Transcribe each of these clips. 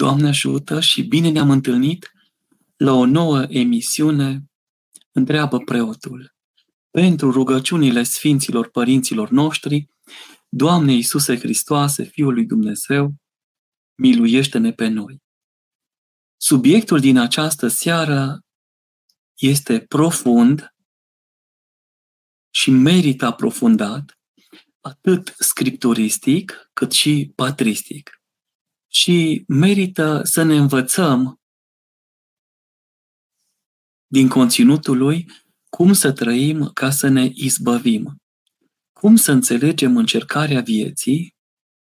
Doamne ajută și bine ne-am întâlnit la o nouă emisiune Întreabă preotul. Pentru rugăciunile Sfinților Părinților noștri, Doamne Iisuse Hristoase, Fiul lui Dumnezeu, miluiește-ne pe noi. Subiectul din această seară este profund și merită aprofundat, atât scripturistic cât și patristic și merită să ne învățăm din conținutul lui cum să trăim ca să ne izbăvim, cum să înțelegem încercarea vieții,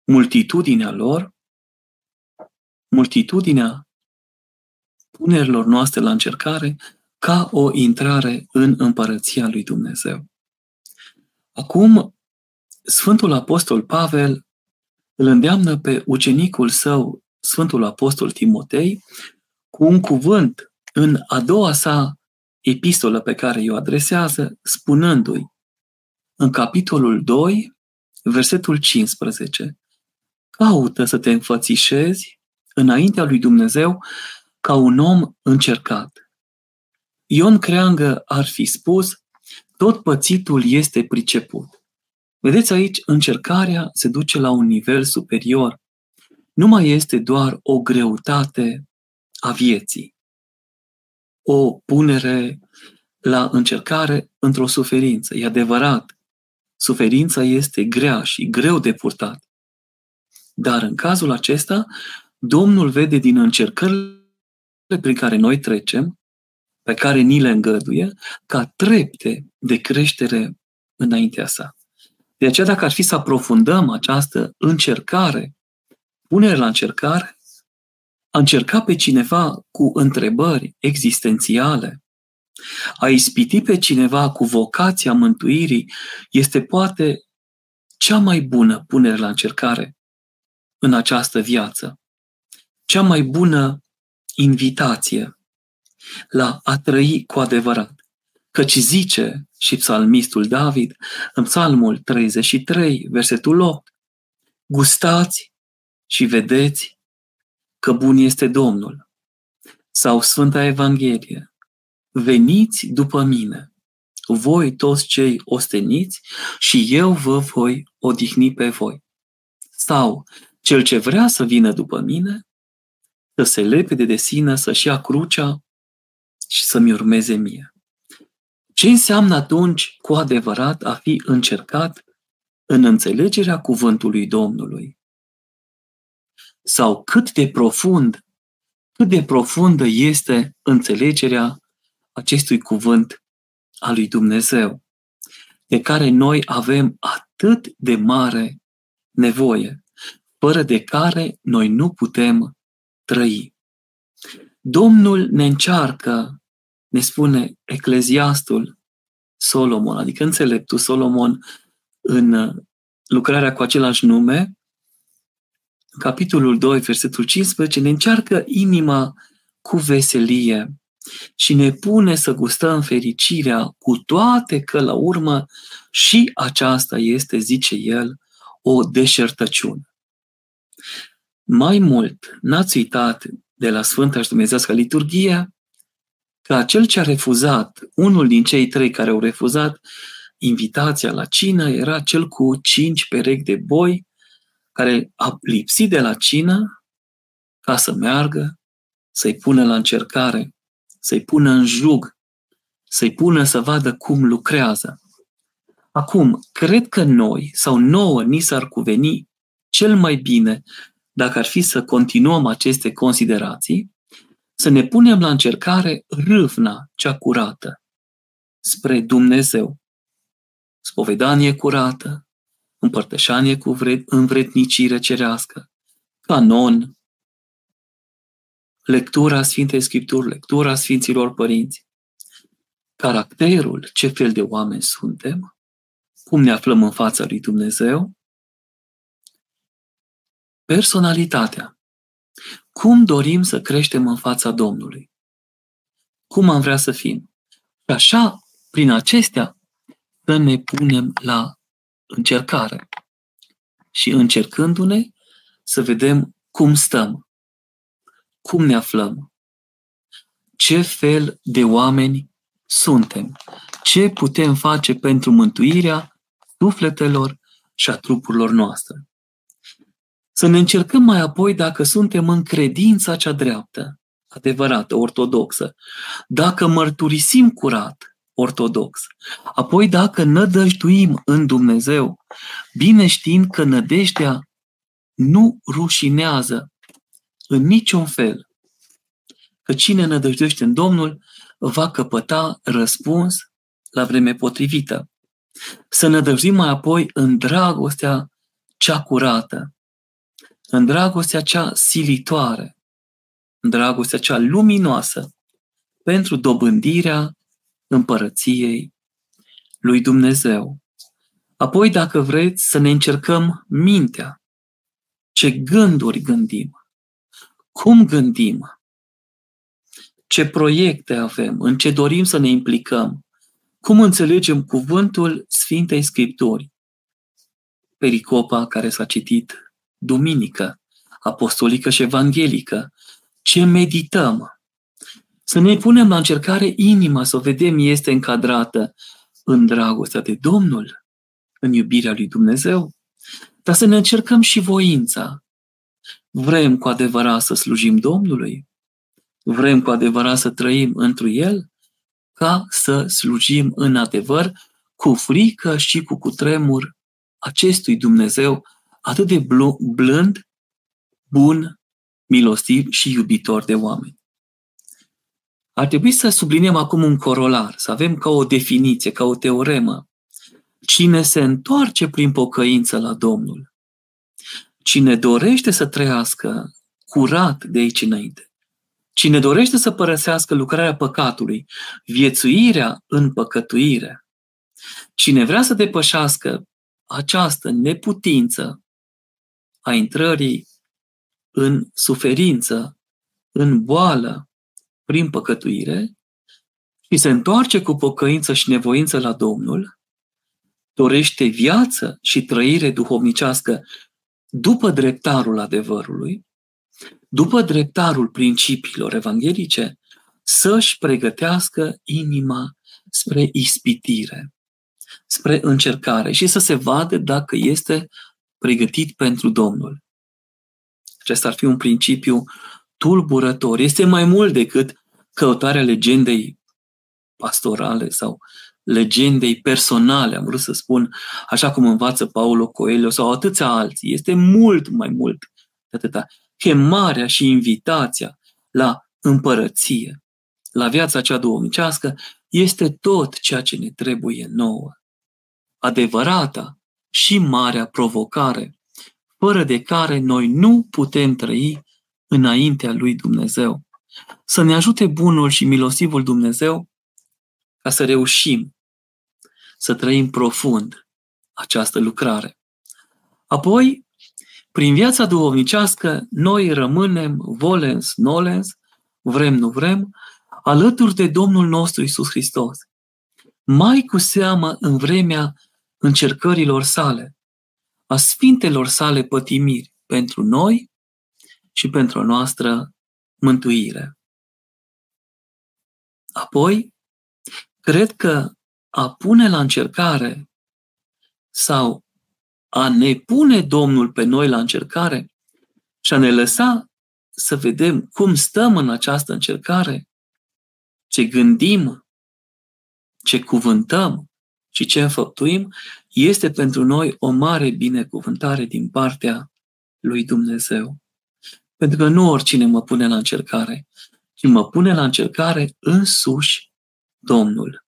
multitudinea lor, multitudinea punerilor noastre la încercare ca o intrare în împărăția lui Dumnezeu. Acum, Sfântul Apostol Pavel îl îndeamnă pe ucenicul său, Sfântul Apostol Timotei, cu un cuvânt în a doua sa epistolă pe care o adresează, spunându-i în capitolul 2, versetul 15, caută să te înfățișezi înaintea lui Dumnezeu ca un om încercat. Ion Creangă ar fi spus, tot pățitul este priceput. Vedeți aici, încercarea se duce la un nivel superior. Nu mai este doar o greutate a vieții, o punere la încercare într-o suferință. E adevărat, suferința este grea și greu de purtat. Dar în cazul acesta, Domnul vede din încercările prin care noi trecem, pe care ni le îngăduie, ca trepte de creștere înaintea sa. De aceea, dacă ar fi să aprofundăm această încercare, punere la încercare, a încerca pe cineva cu întrebări existențiale, a ispiti pe cineva cu vocația mântuirii, este poate cea mai bună punere la încercare în această viață. Cea mai bună invitație la a trăi cu adevărat. Căci zice și psalmistul David în psalmul 33, versetul 8, Gustați și vedeți că bun este Domnul. Sau Sfânta Evanghelie, veniți după mine, voi toți cei osteniți și eu vă voi odihni pe voi. Sau, cel ce vrea să vină după mine, să se lepede de sine, să-și ia crucea și să-mi urmeze mie. Ce înseamnă atunci cu adevărat a fi încercat în înțelegerea cuvântului Domnului? Sau cât de profund, cât de profundă este înțelegerea acestui cuvânt al lui Dumnezeu, de care noi avem atât de mare nevoie, fără de care noi nu putem trăi. Domnul ne încearcă ne spune ecleziastul Solomon, adică înțeleptul Solomon în uh, lucrarea cu același nume, în capitolul 2, versetul 15, ne încearcă inima cu veselie și ne pune să gustăm fericirea cu toate că la urmă și aceasta este, zice el, o deșertăciune. Mai mult, n-ați uitat de la Sfânta și Dumnezească Liturghie că cel ce a refuzat, unul din cei trei care au refuzat invitația la cină, era cel cu cinci perechi de boi, care a lipsit de la cină ca să meargă, să-i pună la încercare, să-i pună în jug, să-i pună să vadă cum lucrează. Acum, cred că noi, sau nouă, ni s-ar cuveni cel mai bine, dacă ar fi să continuăm aceste considerații, să ne punem la încercare râvna cea curată spre Dumnezeu. Spovedanie curată, împărtășanie cu vred, învrednicire cerească, canon, lectura Sfintei Scripturi, lectura Sfinților Părinți, caracterul, ce fel de oameni suntem, cum ne aflăm în fața lui Dumnezeu, personalitatea, cum dorim să creștem în fața Domnului? Cum am vrea să fim? Și așa, prin acestea, să ne punem la încercare. Și încercându-ne, să vedem cum stăm. cum ne aflăm, ce fel de oameni suntem, ce putem face pentru mântuirea sufletelor și a trupurilor noastre. Să ne încercăm mai apoi dacă suntem în credința cea dreaptă, adevărată, ortodoxă, dacă mărturisim curat, ortodox, apoi dacă nădăjduim în Dumnezeu, bine știind că nădejdea nu rușinează în niciun fel, că cine nădăjduiește în Domnul va căpăta răspuns la vreme potrivită. Să nădăjduim mai apoi în dragostea cea curată, în dragostea cea silitoare, în dragostea cea luminoasă, pentru dobândirea împărăției lui Dumnezeu. Apoi, dacă vreți, să ne încercăm mintea. Ce gânduri gândim? Cum gândim? Ce proiecte avem? În ce dorim să ne implicăm? Cum înțelegem cuvântul Sfintei Scripturi? Pericopa care s-a citit duminică, apostolică și evanghelică, ce medităm. Să ne punem la încercare inima, să o vedem este încadrată în dragostea de Domnul, în iubirea lui Dumnezeu, dar să ne încercăm și voința. Vrem cu adevărat să slujim Domnului? Vrem cu adevărat să trăim întru El? Ca să slujim în adevăr cu frică și cu cutremur acestui Dumnezeu atât de blând, bun, milostiv și iubitor de oameni. Ar trebui să subliniem acum un corolar, să avem ca o definiție, ca o teoremă. Cine se întoarce prin pocăință la Domnul, cine dorește să trăiască curat de aici înainte, cine dorește să părăsească lucrarea păcatului, viețuirea în păcătuire, cine vrea să depășească această neputință a intrării în suferință, în boală, prin păcătuire, și se întoarce cu pocăință și nevoință la Domnul, dorește viață și trăire duhovnicească după dreptarul adevărului, după dreptarul principiilor evanghelice, să-și pregătească inima spre ispitire, spre încercare și să se vadă dacă este pregătit pentru Domnul. Acesta ar fi un principiu tulburător. Este mai mult decât căutarea legendei pastorale sau legendei personale, am vrut să spun, așa cum învață Paulo Coelho sau atâția alții. Este mult mai mult de atâta. Chemarea și invitația la împărăție, la viața cea duomnicească, este tot ceea ce ne trebuie nouă. Adevărata și marea provocare, fără de care noi nu putem trăi înaintea lui Dumnezeu. Să ne ajute bunul și milosivul Dumnezeu ca să reușim să trăim profund această lucrare. Apoi, prin viața duhovnicească, noi rămânem volens, nolens, vrem, nu vrem, alături de Domnul nostru Isus Hristos. Mai cu seamă în vremea încercărilor sale, a sfintelor sale pătimiri pentru noi și pentru a noastră mântuire. Apoi, cred că a pune la încercare sau a ne pune Domnul pe noi la încercare și a ne lăsa să vedem cum stăm în această încercare, ce gândim, ce cuvântăm, și ce înfăptuim, este pentru noi o mare binecuvântare din partea lui Dumnezeu. Pentru că nu oricine mă pune la încercare, ci mă pune la încercare însuși Domnul.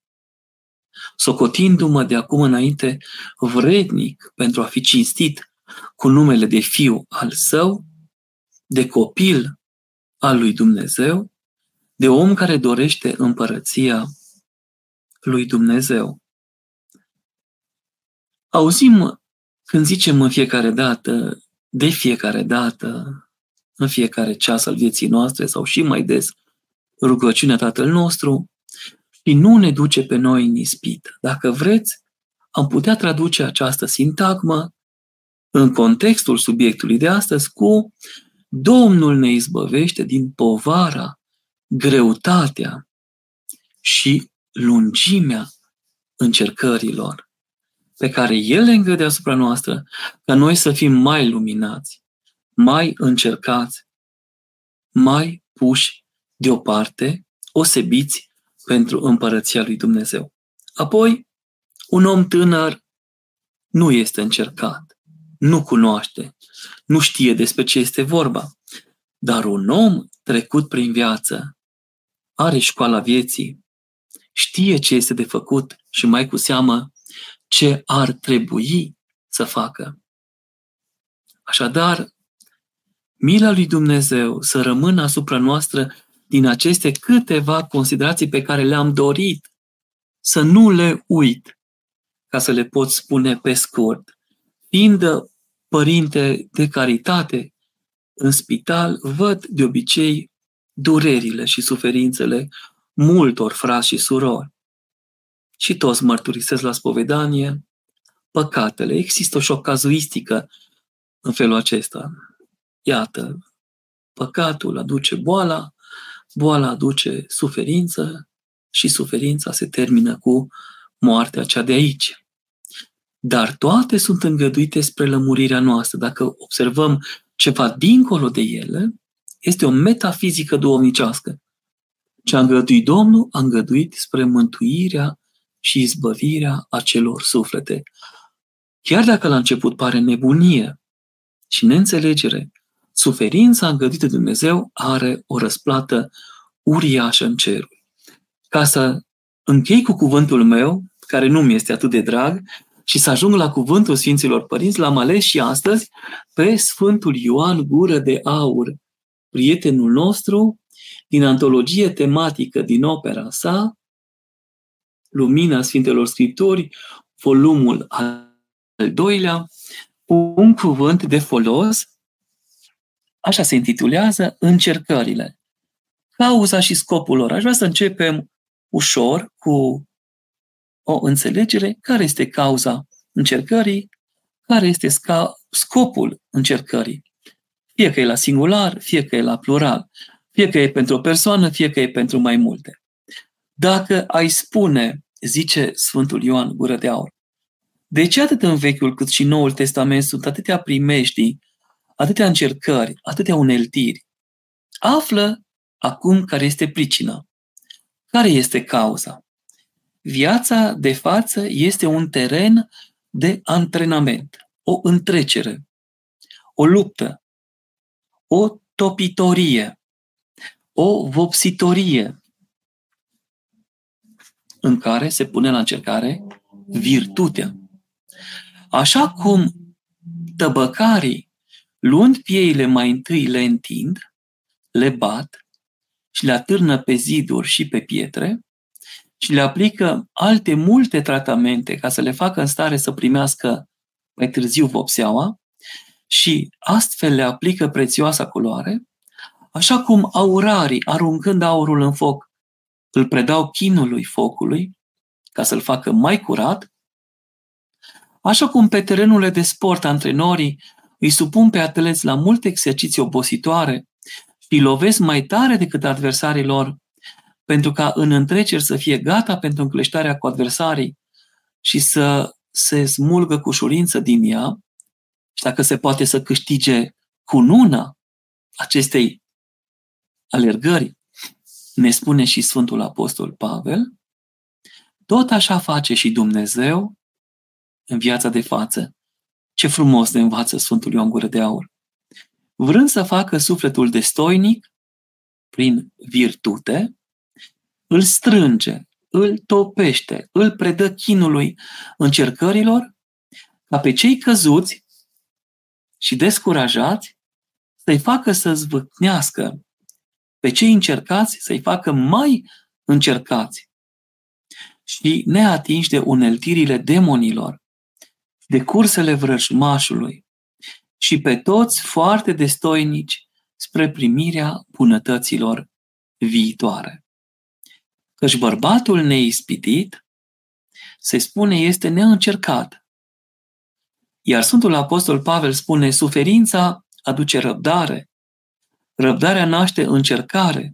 Socotindu-mă de acum înainte vrednic pentru a fi cinstit cu numele de fiu al său, de copil al lui Dumnezeu, de om care dorește împărăția lui Dumnezeu. Auzim când zicem în fiecare dată, de fiecare dată, în fiecare ceas al vieții noastre sau și mai des, rugăciunea Tatăl nostru și nu ne duce pe noi în ispit. Dacă vreți, am putea traduce această sintagmă în contextul subiectului de astăzi cu Domnul ne izbăvește din povara, greutatea și lungimea încercărilor pe care El le îngăde asupra noastră, ca noi să fim mai luminați, mai încercați, mai puși deoparte, osebiți pentru împărăția lui Dumnezeu. Apoi, un om tânăr nu este încercat, nu cunoaște, nu știe despre ce este vorba. Dar un om trecut prin viață are școala vieții, știe ce este de făcut și mai cu seamă ce ar trebui să facă. Așadar, mila lui Dumnezeu să rămână asupra noastră din aceste câteva considerații pe care le-am dorit, să nu le uit, ca să le pot spune pe scurt. Fiind părinte de caritate în spital, văd de obicei durerile și suferințele multor frați și surori. Și toți mărturisesc la spovedanie păcatele. Există și o cazuistică în felul acesta. Iată, păcatul aduce boala, boala aduce suferință și suferința se termină cu moartea cea de aici. Dar toate sunt îngăduite spre lămurirea noastră. Dacă observăm ceva dincolo de ele, este o metafizică duomnicească. Ce a îngăduit Domnul, a îngăduit spre mântuirea și izbăvirea acelor suflete. Chiar dacă la început pare nebunie și neînțelegere, suferința îngăduită de Dumnezeu are o răsplată uriașă în cerul. Ca să închei cu cuvântul meu, care nu mi este atât de drag, și să ajung la cuvântul Sfinților Părinți, l-am ales și astăzi pe Sfântul Ioan Gură de Aur, prietenul nostru, din antologie tematică din opera sa, Lumina Sfintelor Scripturi, volumul al doilea, un cuvânt de folos, așa se intitulează, Încercările. Cauza și scopul lor. Aș vrea să începem ușor cu o înțelegere care este cauza încercării, care este scopul încercării. Fie că e la singular, fie că e la plural, fie că e pentru o persoană, fie că e pentru mai multe. Dacă ai spune, zice Sfântul Ioan Gură de Aur, de ce atât în Vechiul cât și în Noul Testament sunt atâtea primeștii, atâtea încercări, atâtea uneltiri? Află acum care este pricina. Care este cauza? Viața de față este un teren de antrenament, o întrecere, o luptă, o topitorie, o vopsitorie în care se pune la încercare virtutea. Așa cum tăbăcarii, luând pieile mai întâi le întind, le bat și le atârnă pe ziduri și pe pietre, și le aplică alte multe tratamente ca să le facă în stare să primească mai târziu vopseaua și astfel le aplică prețioasa culoare, așa cum aurarii, aruncând aurul în foc, îl predau chinului focului ca să-l facă mai curat, așa cum pe terenurile de sport antrenorii îi supun pe atleți la multe exerciții obositoare și îi lovesc mai tare decât adversarii lor pentru ca în întreceri să fie gata pentru încleștarea cu adversarii și să se smulgă cu ușurință din ea. Și dacă se poate să câștige cu nuna acestei alergări, ne spune și Sfântul Apostol Pavel, tot așa face și Dumnezeu în viața de față. Ce frumos ne învață Sfântul Ioan Gură de Aur. Vrând să facă sufletul destoinic, prin virtute, îl strânge, îl topește, îl predă chinului încercărilor, ca pe cei căzuți și descurajați să-i facă să zvâcnească, pe cei încercați să-i facă mai încercați și neatinși de uneltirile demonilor, de cursele vrăjmașului și pe toți foarte destoinici spre primirea bunătăților viitoare. Căci bărbatul neispitit, se spune, este neîncercat. Iar Sfântul Apostol Pavel spune, suferința aduce răbdare, Răbdarea naște încercare.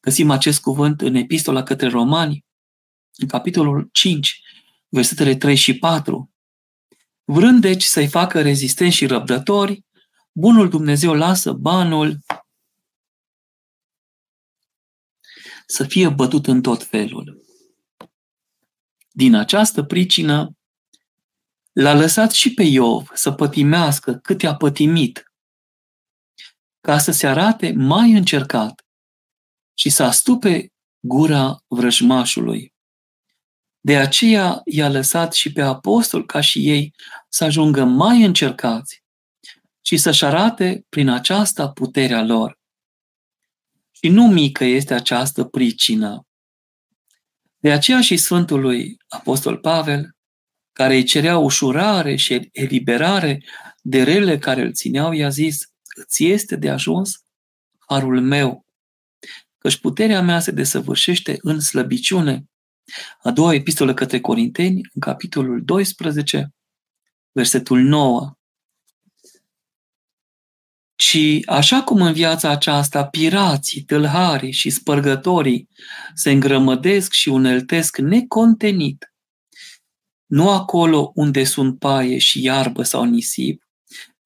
Găsim acest cuvânt în epistola către romani, în capitolul 5, versetele 3 și 4. Vrând deci să-i facă rezistenți și răbdători, bunul Dumnezeu lasă banul să fie bătut în tot felul. Din această pricină, l-a lăsat și pe Iov să pătimească cât i-a pătimit, ca să se arate mai încercat și să astupe gura vrăjmașului. De aceea i-a lăsat și pe apostol ca și ei să ajungă mai încercați și să-și arate prin aceasta puterea lor. Și nu mică este această pricină. De aceea și Sfântului Apostol Pavel, care îi cerea ușurare și eliberare de rele care îl țineau, i-a zis, îți este de ajuns harul meu, căci puterea mea se desăvârșește în slăbiciune. A doua epistolă către Corinteni, în capitolul 12, versetul 9. Și așa cum în viața aceasta pirații, tâlharii și spărgătorii se îngrămădesc și uneltesc necontenit, nu acolo unde sunt paie și iarbă sau nisip,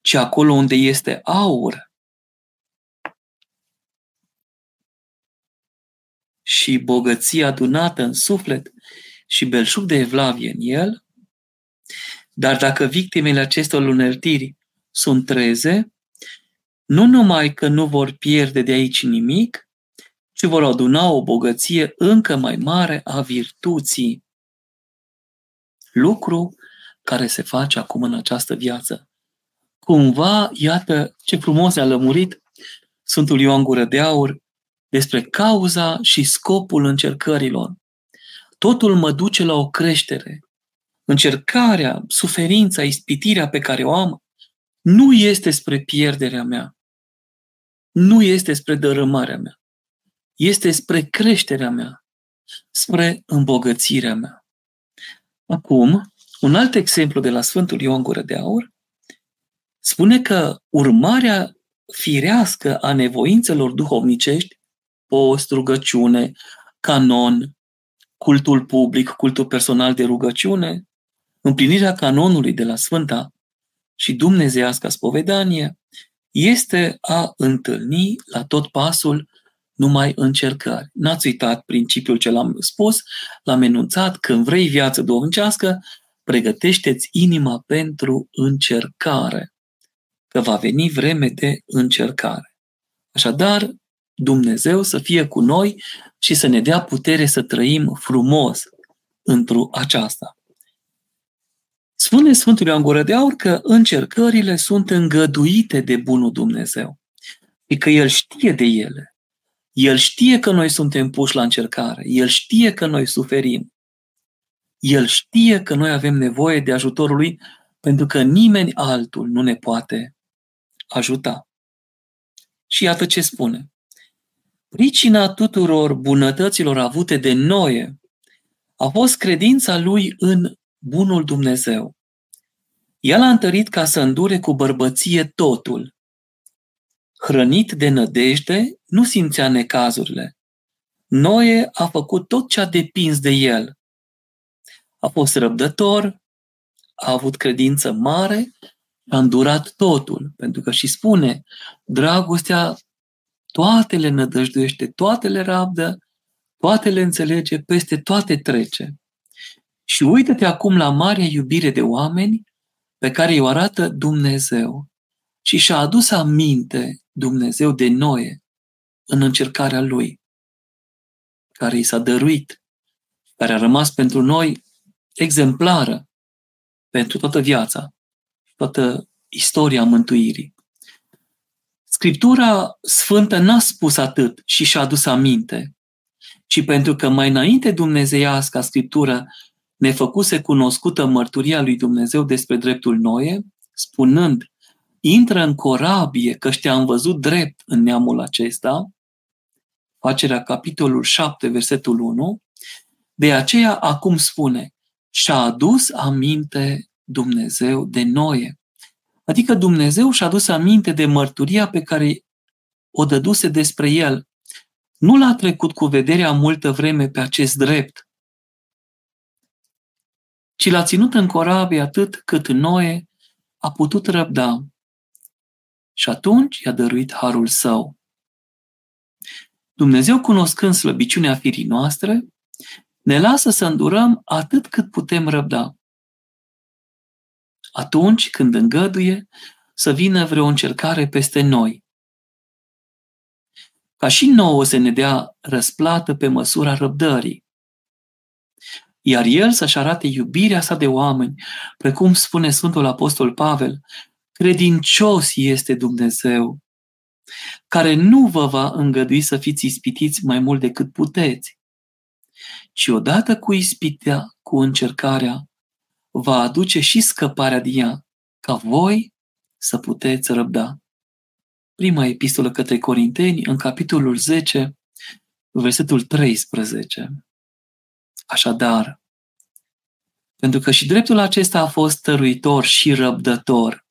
ci acolo unde este aur și bogăția adunată în suflet și belșug de evlavie în el, dar dacă victimele acestor luneltiri sunt treze, nu numai că nu vor pierde de aici nimic, ci vor aduna o bogăție încă mai mare a virtuții. Lucru care se face acum în această viață. Cumva, iată ce frumos a lămurit Sfântul Ioan Gură de Aur despre cauza și scopul încercărilor. Totul mă duce la o creștere. Încercarea, suferința, ispitirea pe care o am nu este spre pierderea mea, nu este spre dărâmarea mea, este spre creșterea mea, spre îmbogățirea mea. Acum, un alt exemplu de la Sfântul Ioan Gură de Aur spune că urmarea firească a nevoințelor duhovnicești, post, rugăciune, canon, cultul public, cultul personal de rugăciune, împlinirea canonului de la Sfânta și dumnezeiasca spovedanie, este a întâlni la tot pasul numai încercări. N-ați uitat principiul ce l-am spus, l-am enunțat, când vrei viață duhovnicească, pregătește-ți inima pentru încercare, că va veni vreme de încercare. Așadar, Dumnezeu să fie cu noi și să ne dea putere să trăim frumos într-o aceasta. Spune Sfântul Ioan Gură de Aur că încercările sunt îngăduite de Bunul Dumnezeu și că El știe de ele. El știe că noi suntem puși la încercare. El știe că noi suferim. El știe că noi avem nevoie de ajutorul Lui pentru că nimeni altul nu ne poate ajuta. Și iată ce spune. Pricina tuturor bunătăților avute de noi a fost credința lui în bunul Dumnezeu. El a întărit ca să îndure cu bărbăție totul. Hrănit de nădejde, nu simțea necazurile. Noe a făcut tot ce a depins de el. A fost răbdător, a avut credință mare, a îndurat totul, pentru că și spune, dragostea toate le nădăjduiește, toate le rabdă, toate le înțelege, peste toate trece. Și uită-te acum la marea iubire de oameni pe care o arată Dumnezeu. Și și-a adus aminte Dumnezeu de noi în încercarea Lui, care i s-a dăruit, care a rămas pentru noi exemplară pentru toată viața, toată istoria mântuirii. Scriptura Sfântă n-a spus atât și și-a adus aminte, ci pentru că mai înainte dumnezeiasca Scriptură ne făcuse cunoscută mărturia lui Dumnezeu despre dreptul Noe, spunând, intră în corabie că te-am văzut drept în neamul acesta, facerea capitolul 7, versetul 1, de aceea acum spune, și-a adus aminte Dumnezeu de Noe. Adică Dumnezeu și-a adus aminte de mărturia pe care o dăduse despre el, nu l-a trecut cu vederea multă vreme pe acest drept, ci l-a ținut în corabie atât cât Noe a putut răbda. Și atunci i-a dăruit harul său. Dumnezeu, cunoscând slăbiciunea firii noastre, ne lasă să îndurăm atât cât putem răbda. Atunci când îngăduie să vină vreo încercare peste noi, ca și nouă să ne dea răsplată pe măsura răbdării, iar El să-și arate iubirea sa de oameni, precum spune Sfântul Apostol Pavel, credincios este Dumnezeu, care nu vă va îngădui să fiți ispitiți mai mult decât puteți, ci odată cu ispitea, cu încercarea, va aduce și scăparea din ea, ca voi să puteți răbda. Prima epistolă către Corinteni, în capitolul 10, versetul 13. Așadar, pentru că și dreptul acesta a fost stăruitor și răbdător,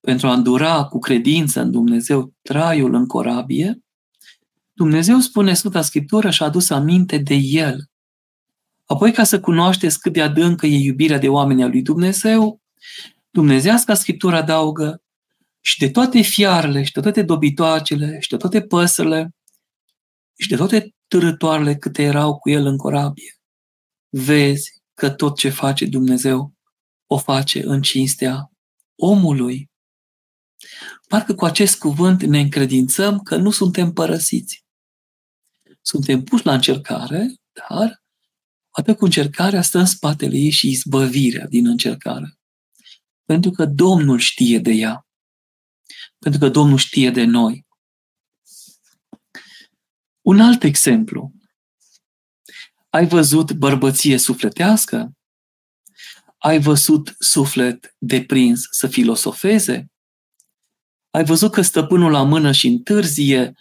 pentru a îndura cu credință în Dumnezeu traiul în corabie, Dumnezeu spune Sfânta Scriptură și a adus aminte de el. Apoi, ca să cunoașteți cât de adâncă e iubirea de oameni a lui Dumnezeu, Dumnezeasca Scriptură adaugă și de toate fiarele, și de toate dobitoacele, și de toate păsările, și de toate târătoarele câte erau cu el în corabie. Vezi că tot ce face Dumnezeu o face în cinstea omului. Parcă cu acest cuvânt ne încredințăm că nu suntem părăsiți. Suntem puși la încercare, dar atât cu încercarea stă în spatele ei și izbăvirea din încercare. Pentru că Domnul știe de ea. Pentru că Domnul știe de noi. Un alt exemplu. Ai văzut bărbăție sufletească? Ai văzut suflet deprins să filosofeze? Ai văzut că stăpânul la mână și întârzie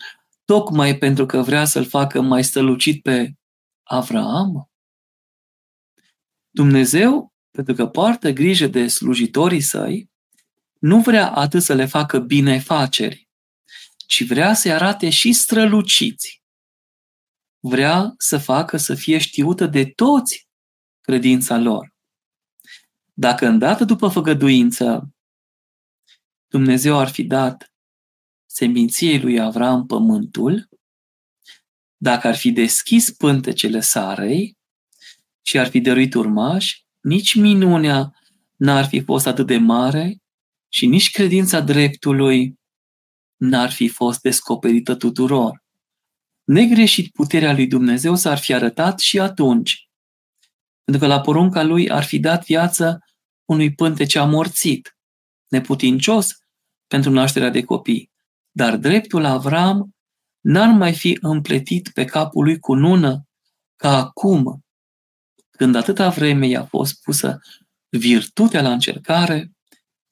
tocmai pentru că vrea să-l facă mai stălucit pe Avraam? Dumnezeu, pentru că poartă grijă de slujitorii săi, nu vrea atât să le facă binefaceri, ci vrea să-i arate și străluciți. Vrea să facă să fie știută de toți credința lor. Dacă îndată după făgăduință Dumnezeu ar fi dat seminției lui Avram pământul, dacă ar fi deschis pântecele sarei și ar fi dăruit urmași, nici minunea n-ar fi fost atât de mare și nici credința dreptului n-ar fi fost descoperită tuturor. Negreșit puterea lui Dumnezeu s-ar fi arătat și atunci, pentru că la porunca lui ar fi dat viață unui pântece amorțit, neputincios pentru nașterea de copii. Dar dreptul Avram n-ar mai fi împletit pe capul lui cu nună ca acum, când atâta vreme i-a fost pusă virtutea la încercare,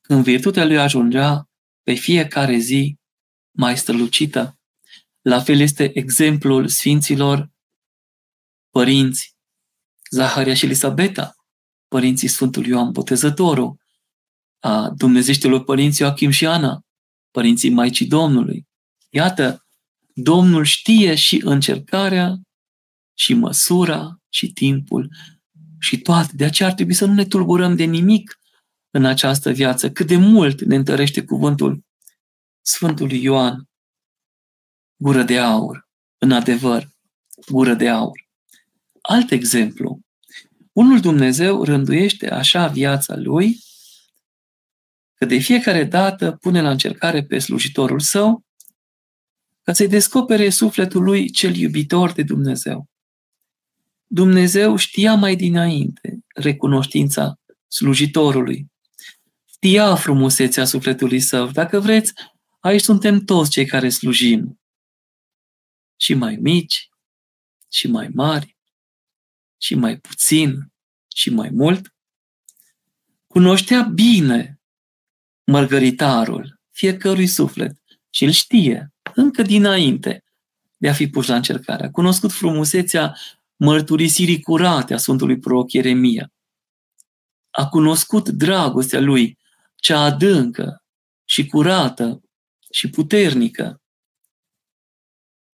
când virtutea lui ajungea pe fiecare zi mai strălucită. La fel este exemplul sfinților părinți Zaharia și Elisabeta, părinții Sfântului Ioan Botezătorul, a dumnezeștilor părinții Joachim și Ana, părinții Maicii Domnului. Iată, Domnul știe și încercarea, și măsura, și timpul, și toate. De aceea ar trebui să nu ne tulburăm de nimic în această viață. Cât de mult ne întărește cuvântul Sfântului Ioan. Gură de aur, în adevăr, gură de aur. Alt exemplu. Unul Dumnezeu rânduiește așa viața lui că de fiecare dată pune la încercare pe slujitorul său ca să-i descopere sufletul lui cel iubitor de Dumnezeu. Dumnezeu știa mai dinainte recunoștința slujitorului. Știa frumusețea sufletului său. Dacă vreți, aici suntem toți cei care slujim. Și mai mici, și mai mari, și mai puțin, și mai mult. Cunoștea bine mărgăritarul fiecărui suflet și îl știe încă dinainte de a fi pus la încercare. A cunoscut frumusețea mărturisirii curate a Sfântului Proroc Ieremia. A cunoscut dragostea lui, cea adâncă și curată și puternică.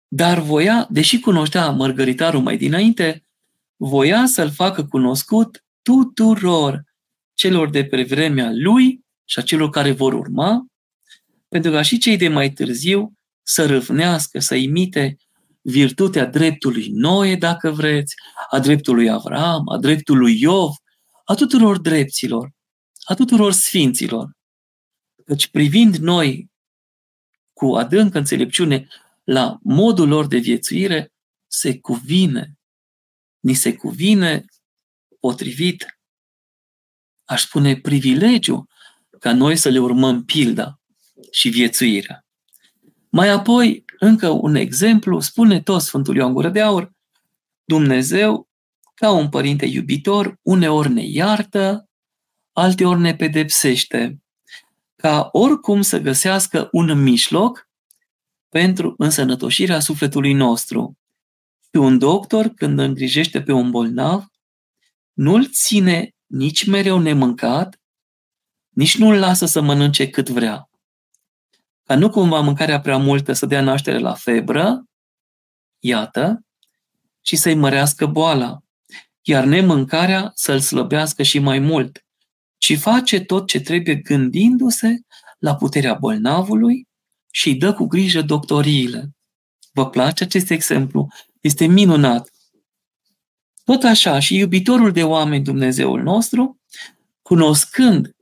Dar voia, deși cunoștea mărgăritarul mai dinainte, voia să-l facă cunoscut tuturor celor de pe vremea lui și a celor care vor urma, pentru ca și cei de mai târziu să râvnească, să imite virtutea dreptului Noe, dacă vreți, a dreptului Avram, a dreptului Iov, a tuturor drepților, a tuturor sfinților. Căci privind noi cu adâncă înțelepciune la modul lor de viețuire, se cuvine, ni se cuvine potrivit, aș spune privilegiu, ca noi să le urmăm pilda și viețuirea. Mai apoi, încă un exemplu, spune tot Sfântul Ioan Gură de Aur, Dumnezeu, ca un părinte iubitor, uneori ne iartă, alteori ne pedepsește, ca oricum să găsească un mijloc pentru însănătoșirea sufletului nostru. Și un doctor, când îngrijește pe un bolnav, nu-l ține nici mereu nemâncat, nici nu-l lasă să mănânce cât vrea. Ca nu cumva mâncarea prea multă să dea naștere la febră, iată, și să-i mărească boala, iar nemâncarea să-l slăbească și mai mult, ci face tot ce trebuie gândindu-se la puterea bolnavului și îi dă cu grijă doctoriile. Vă place acest exemplu? Este minunat. Tot așa și iubitorul de oameni Dumnezeul nostru, cunoscând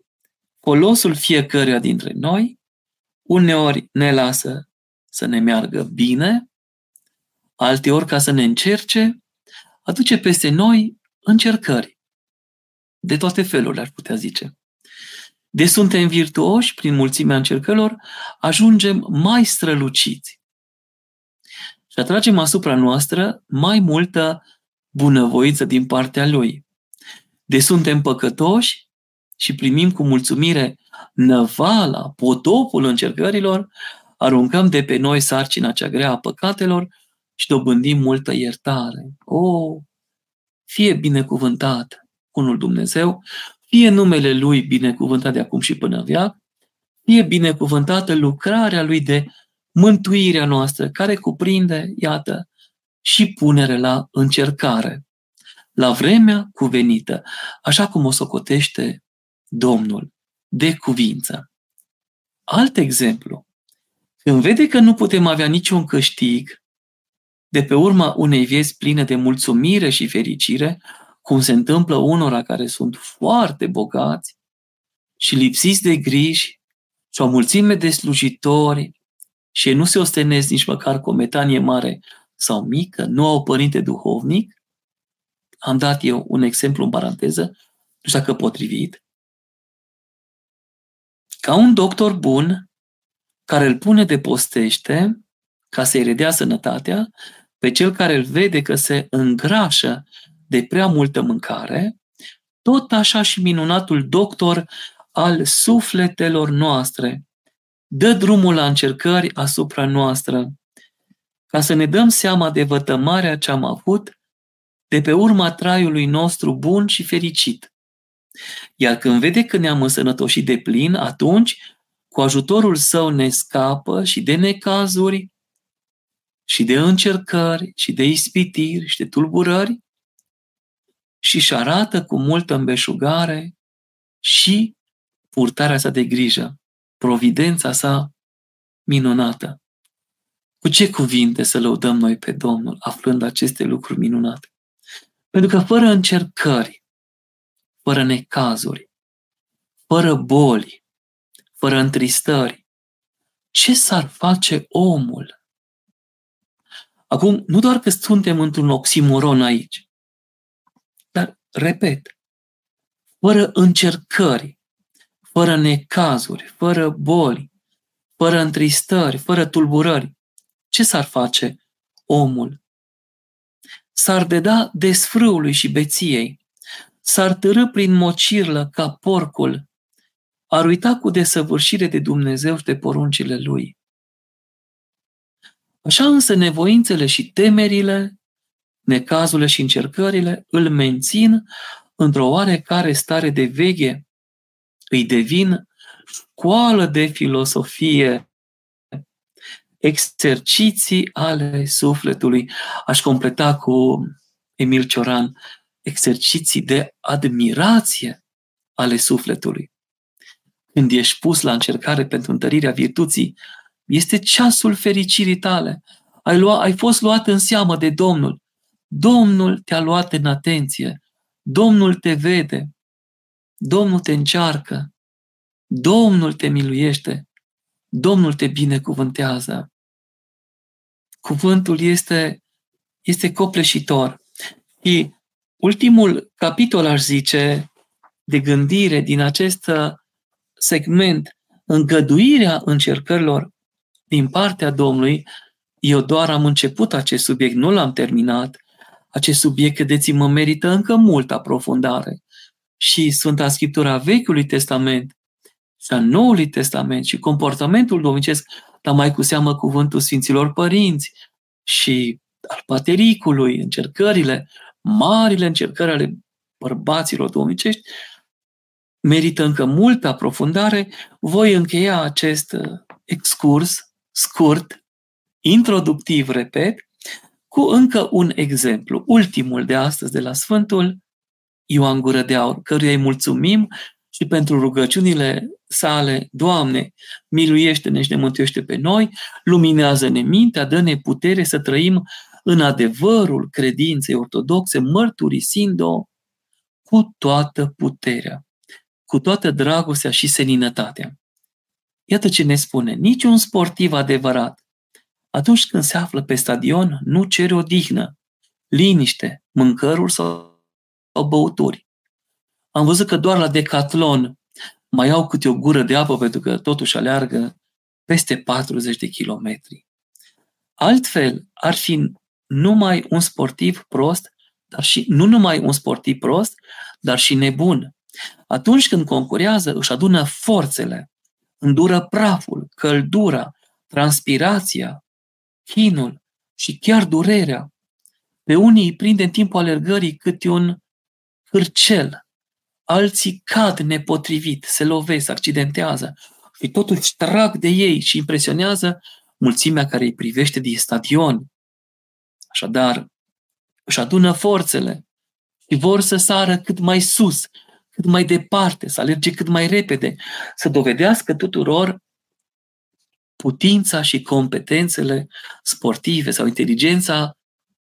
folosul fiecăruia dintre noi, uneori ne lasă să ne meargă bine, alteori ca să ne încerce, aduce peste noi încercări. De toate felurile, ar putea zice. De suntem virtuoși, prin mulțimea încercărilor, ajungem mai străluciți. Și atragem asupra noastră mai multă bunăvoință din partea Lui. De suntem păcătoși și primim cu mulțumire năvala, potopul încercărilor, aruncăm de pe noi sarcina cea grea a păcatelor și dobândim multă iertare. O, fie binecuvântat unul Dumnezeu, fie numele Lui binecuvântat de acum și până viac, fie binecuvântată lucrarea Lui de mântuirea noastră, care cuprinde, iată, și punere la încercare, la vremea cuvenită, așa cum o socotește Domnul, de cuvință. Alt exemplu, când vede că nu putem avea niciun câștig de pe urma unei vieți pline de mulțumire și fericire, cum se întâmplă unora care sunt foarte bogați și lipsiți de griji și o mulțime de slujitori și ei nu se ostenesc nici măcar cu o metanie mare sau mică, nu au părinte duhovnic, am dat eu un exemplu în paranteză, nu știu dacă potrivit, ca un doctor bun care îl pune de postește ca să-i redea sănătatea pe cel care îl vede că se îngrașă de prea multă mâncare, tot așa și minunatul doctor al sufletelor noastre dă drumul la încercări asupra noastră, ca să ne dăm seama de vătămarea ce am avut de pe urma traiului nostru bun și fericit. Iar când vede că ne-am însănătoșit de plin, atunci, cu ajutorul său ne scapă și de necazuri, și de încercări, și de ispitiri, și de tulburări, și își arată cu multă îmbeșugare și purtarea sa de grijă, providența sa minunată. Cu ce cuvinte să lăudăm noi pe Domnul aflând aceste lucruri minunate? Pentru că fără încercări, fără necazuri, fără boli, fără întristări, ce s-ar face omul? Acum, nu doar că suntem într-un oximoron aici, dar, repet, fără încercări, fără necazuri, fără boli, fără întristări, fără tulburări, ce s-ar face omul? S-ar deda desfrâului și beției, s-ar târâ prin mocirlă ca porcul, ar uita cu desăvârșire de Dumnezeu și de poruncile Lui. Așa însă nevoințele și temerile, necazurile și încercările îl mențin într-o oarecare stare de veche, îi devin școală de filosofie exerciții ale sufletului. Aș completa cu Emil Cioran, exerciții de admirație ale sufletului. Când ești pus la încercare pentru întărirea virtuții, este ceasul fericirii tale. Ai, lua, ai fost luat în seamă de Domnul. Domnul te-a luat în atenție. Domnul te vede. Domnul te încearcă. Domnul te miluiește. Domnul te binecuvântează. Cuvântul este, este copleșitor. Și ultimul capitol, aș zice, de gândire din acest uh, segment, îngăduirea încercărilor din partea Domnului, eu doar am început acest subiect, nu l-am terminat. Acest subiect, credeți-mă, merită încă mult aprofundare. Și Sfânta Scriptura Vechiului Testament și a Noului Testament și comportamentul domnicesc, dar mai cu seamă cuvântul Sfinților Părinți și al patericului, încercările, marile încercări ale bărbaților domnicești, merită încă multă aprofundare. Voi încheia acest uh, excurs scurt, introductiv, repet, cu încă un exemplu, ultimul de astăzi de la Sfântul Ioan Gură de Aur, căruia îi mulțumim și pentru rugăciunile sale, Doamne, miluiește-ne și ne mântuiește pe noi, luminează-ne mintea, dă-ne putere să trăim în adevărul credinței ortodoxe, mărturisind-o cu toată puterea, cu toată dragostea și seninătatea. Iată ce ne spune, niciun sportiv adevărat, atunci când se află pe stadion, nu cere o dihnă, liniște, mâncăruri sau, sau băuturi. Am văzut că doar la Decathlon mai au câte o gură de apă pentru că totuși aleargă peste 40 de kilometri. Altfel, ar fi numai un sportiv prost, dar și nu numai un sportiv prost, dar și nebun. Atunci când concurează, își adună forțele, îndură praful, căldura, transpirația, chinul și chiar durerea. Pe unii îi prinde în timpul alergării câte un hârcel, alții cad nepotrivit, se lovesc, accidentează și totuși trag de ei și impresionează mulțimea care îi privește din stadion. Așadar, își adună forțele și vor să sară cât mai sus, cât mai departe, să alerge cât mai repede, să dovedească tuturor putința și competențele sportive sau inteligența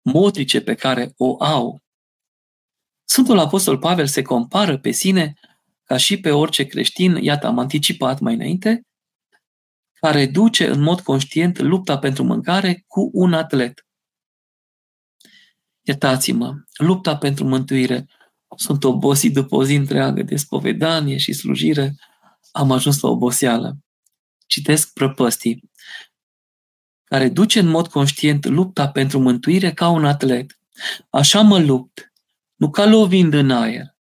motrice pe care o au. Sfântul Apostol Pavel se compară pe sine ca și pe orice creștin, iată, am anticipat mai înainte, care duce în mod conștient lupta pentru mâncare cu un atlet. Iertați-mă, lupta pentru mântuire. Sunt obosit după o zi întreagă de spovedanie și slujire. Am ajuns la oboseală. Citesc prăpăstii care duce în mod conștient lupta pentru mântuire ca un atlet. Așa mă lupt, nu ca lovind în aer,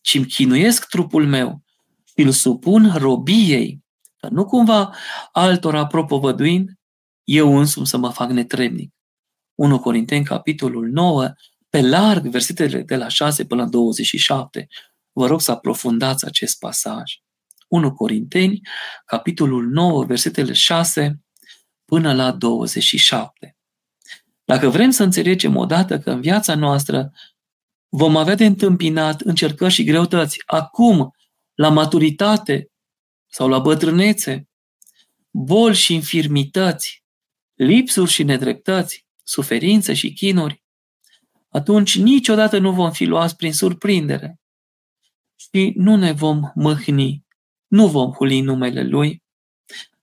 ci îmi chinuiesc trupul meu și îl supun robiei, că nu cumva altora propovăduind, eu însumi să mă fac netrebnic. 1 Corinteni, capitolul 9, pe larg, versetele de la 6 până la 27. Vă rog să aprofundați acest pasaj. 1 Corinteni, capitolul 9, versetele 6 până la 27. Dacă vrem să înțelegem odată că în viața noastră vom avea de întâmpinat încercări și greutăți acum, la maturitate sau la bătrânețe, boli și infirmități, lipsuri și nedreptăți, suferințe și chinuri, atunci niciodată nu vom fi luați prin surprindere și nu ne vom mâhni, nu vom huli numele Lui,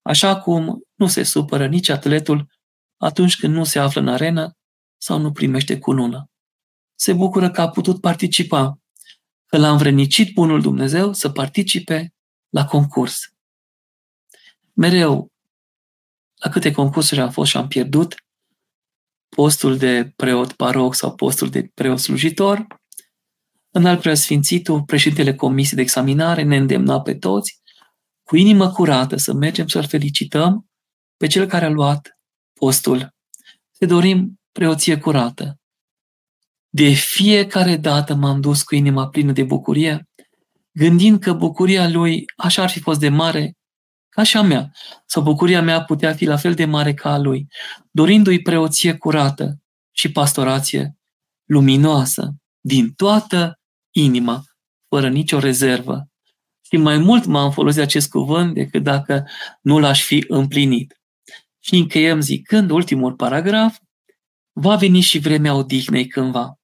așa cum nu se supără nici atletul atunci când nu se află în arenă sau nu primește cunună. Se bucură că a putut participa, că l-a învrednicit Bunul Dumnezeu să participe la concurs. Mereu, la câte concursuri am fost și am pierdut, postul de preot paroc sau postul de preot slujitor. În al preasfințitul, președintele comisiei de examinare ne îndemna pe toți, cu inimă curată, să mergem să-l felicităm pe cel care a luat postul. Să dorim preoție curată. De fiecare dată m-am dus cu inima plină de bucurie, gândind că bucuria lui așa ar fi fost de mare ca și a mea, sau bucuria mea putea fi la fel de mare ca a lui, dorindu-i preoție curată și pastorație luminoasă, din toată inima, fără nicio rezervă. Și mai mult m-am folosit acest cuvânt decât dacă nu l-aș fi împlinit. Și încheiem zicând, ultimul paragraf, va veni și vremea odihnei cândva.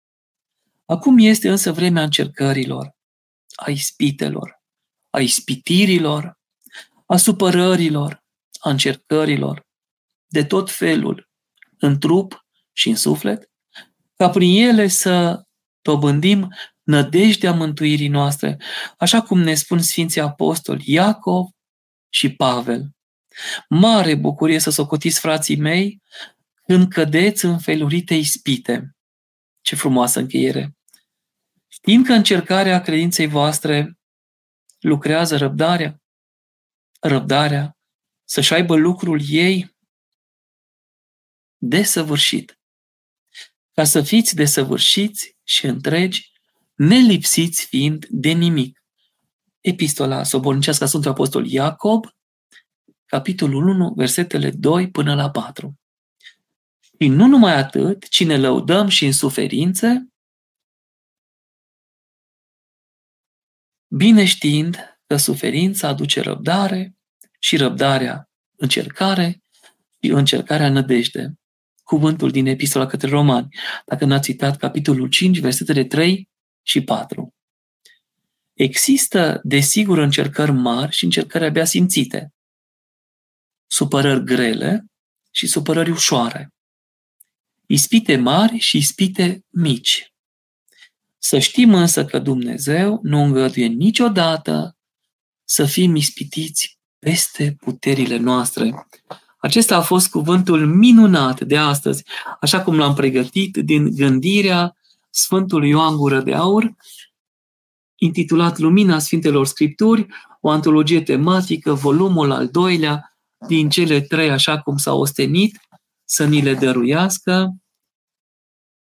Acum este însă vremea încercărilor, a ispitelor, a ispitirilor, a supărărilor, a încercărilor, de tot felul, în trup și în suflet, ca prin ele să dobândim nădejdea mântuirii noastre, așa cum ne spun Sfinții Apostoli Iacov și Pavel. Mare bucurie să socotiți, frații mei, când cădeți în felurite ispite. Ce frumoasă încheiere! Știm că încercarea credinței voastre lucrează răbdarea, răbdarea să-și aibă lucrul ei desăvârșit. Ca să fiți desăvârșiți și întregi, nelipsiți fiind de nimic. Epistola sobornicească a Sfântului Apostol Iacob, capitolul 1, versetele 2 până la 4. Și nu numai atât, ci ne lăudăm și în suferințe, bine știind că suferința aduce răbdare și răbdarea încercare și încercarea nădejde. Cuvântul din Epistola către Romani, dacă n-ați citat capitolul 5, versetele 3 și 4. Există, desigur, încercări mari și încercări abia simțite, supărări grele și supărări ușoare, ispite mari și ispite mici. Să știm însă că Dumnezeu nu îngăduie niciodată să fim ispitiți peste puterile noastre. Acesta a fost cuvântul minunat de astăzi, așa cum l-am pregătit din gândirea Sfântului Ioan Gură de Aur, intitulat Lumina Sfintelor Scripturi, o antologie tematică, volumul al doilea, din cele trei, așa cum s-a ostenit, să ni le dăruiască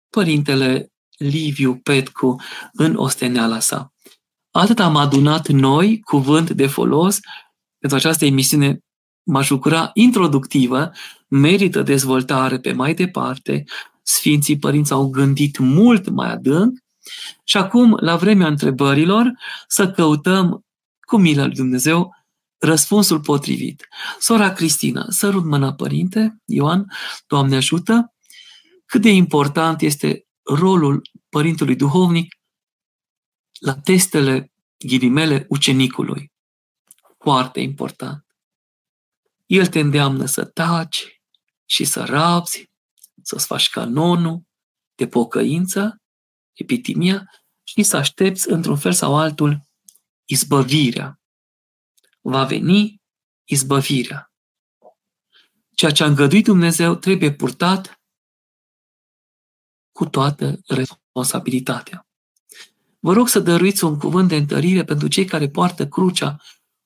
Părintele Liviu Petcu în osteneala sa. Atât am adunat noi cuvânt de folos pentru această emisiune. M-aș bucura introductivă, merită dezvoltare pe mai departe, Sfinții Părinți au gândit mult mai adânc. Și acum, la vremea întrebărilor, să căutăm cu milă lui Dumnezeu răspunsul potrivit. Sora Cristina, sărut mâna părinte, Ioan, Doamne ajută, cât de important este rolul părintelui duhovnic la testele ghilimele ucenicului. Foarte important. El te îndeamnă să taci și să rabzi, să-ți faci canonul de pocăință, epitimia, și să aștepți într-un fel sau altul izbăvirea. Va veni izbăvirea. Ceea ce a îngăduit Dumnezeu trebuie purtat cu toată responsabilitatea. Vă rog să dăruiți un cuvânt de întărire pentru cei care poartă crucea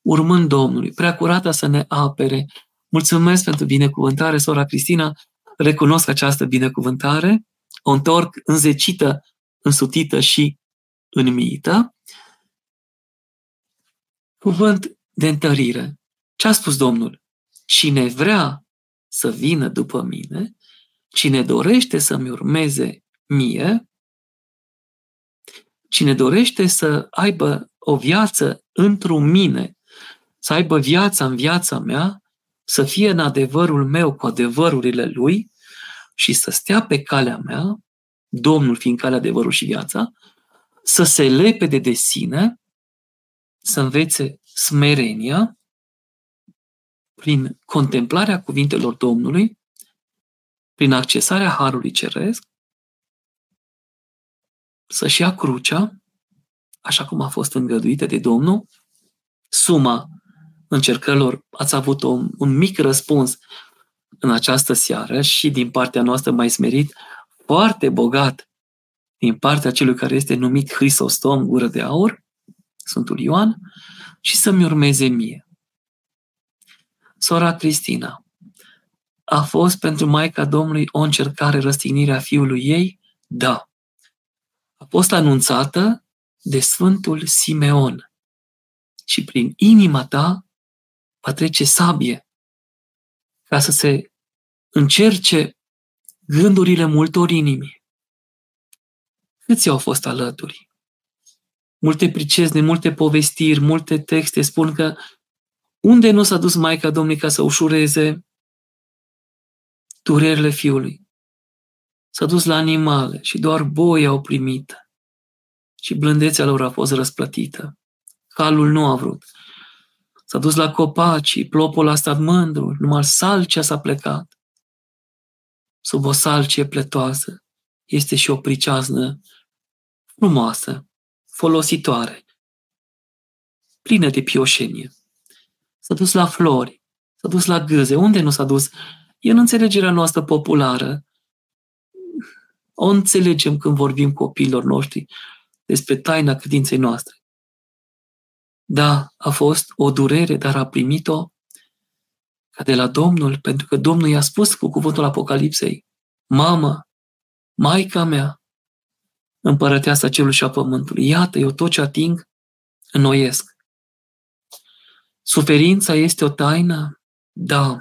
urmând Domnului. Prea curata să ne apere. Mulțumesc pentru binecuvântare, sora Cristina. Recunosc această binecuvântare. O întorc înzecită, însutită și înmiită. Cuvânt de întărire. Ce a spus Domnul? Cine vrea să vină după mine, cine dorește să-mi urmeze mie, cine dorește să aibă o viață într-un mine, să aibă viața în viața mea, să fie în adevărul meu cu adevărurile lui și să stea pe calea mea, Domnul fiind calea, adevărul și viața, să se lepede de sine, să învețe smerenia prin contemplarea cuvintelor Domnului, prin accesarea Harului Ceresc, să-și ia crucea, așa cum a fost îngăduită de Domnul, suma încercărilor ați avut un, un mic răspuns în această seară și din partea noastră mai smerit, foarte bogat din partea celui care este numit Hristostom, gură de aur, Sfântul Ioan, și să-mi urmeze mie. Sora Cristina a fost pentru Maica Domnului o încercare răstignirea fiului ei? Da. A fost anunțată de Sfântul Simeon și prin inima ta va trece sabie ca să se încerce gândurile multor inimi. Câți au fost alături? Multe pricezne, multe povestiri, multe texte spun că unde nu s-a dus Maica Domnului ca să ușureze durerile fiului? S-a dus la animale și doar boi au primit și blândețea lor a fost răsplătită. Calul nu a vrut. S-a dus la copaci, plopul a stat mândru, numai salcea s-a plecat. Sub o salcie pletoasă este și o priceaznă frumoasă, folositoare, plină de pioșenie. S-a dus la flori, s-a dus la gâze. Unde nu s-a dus? E în înțelegerea noastră populară. O înțelegem când vorbim copiilor noștri despre taina credinței noastre. Da, a fost o durere, dar a primit-o ca de la Domnul, pentru că Domnul i-a spus cu cuvântul Apocalipsei, Mamă, Maica mea, împărăteasa celul și a pământului, iată, eu tot ce ating, înnoiesc. Suferința este o taină? Da.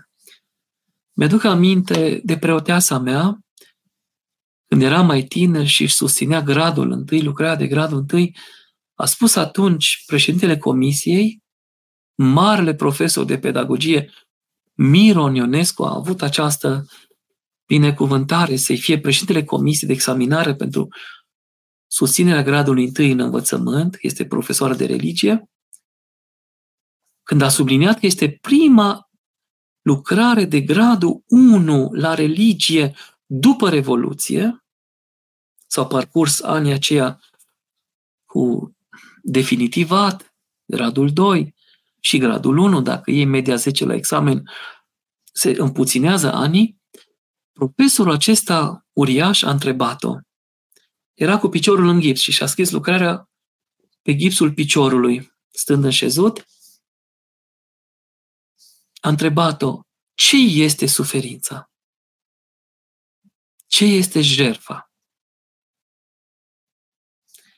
Mi-aduc aminte de preoteasa mea, când era mai tiner și își susținea gradul întâi, lucrarea de gradul întâi, a spus atunci președintele comisiei, marele profesor de pedagogie, Miron Ionescu, a avut această binecuvântare să-i fie președintele comisiei de examinare pentru susținerea gradului întâi în învățământ, este profesoară de religie, când a subliniat că este prima lucrare de gradul 1 la religie după Revoluție, s-au parcurs anii aceia cu definitivat, gradul 2 și gradul 1, dacă e media 10 la examen, se împuținează anii, profesorul acesta uriaș a întrebat-o. Era cu piciorul în gips și și-a scris lucrarea pe gipsul piciorului, stând înșezut. A întrebat-o, ce este suferința? Ce este jertfa?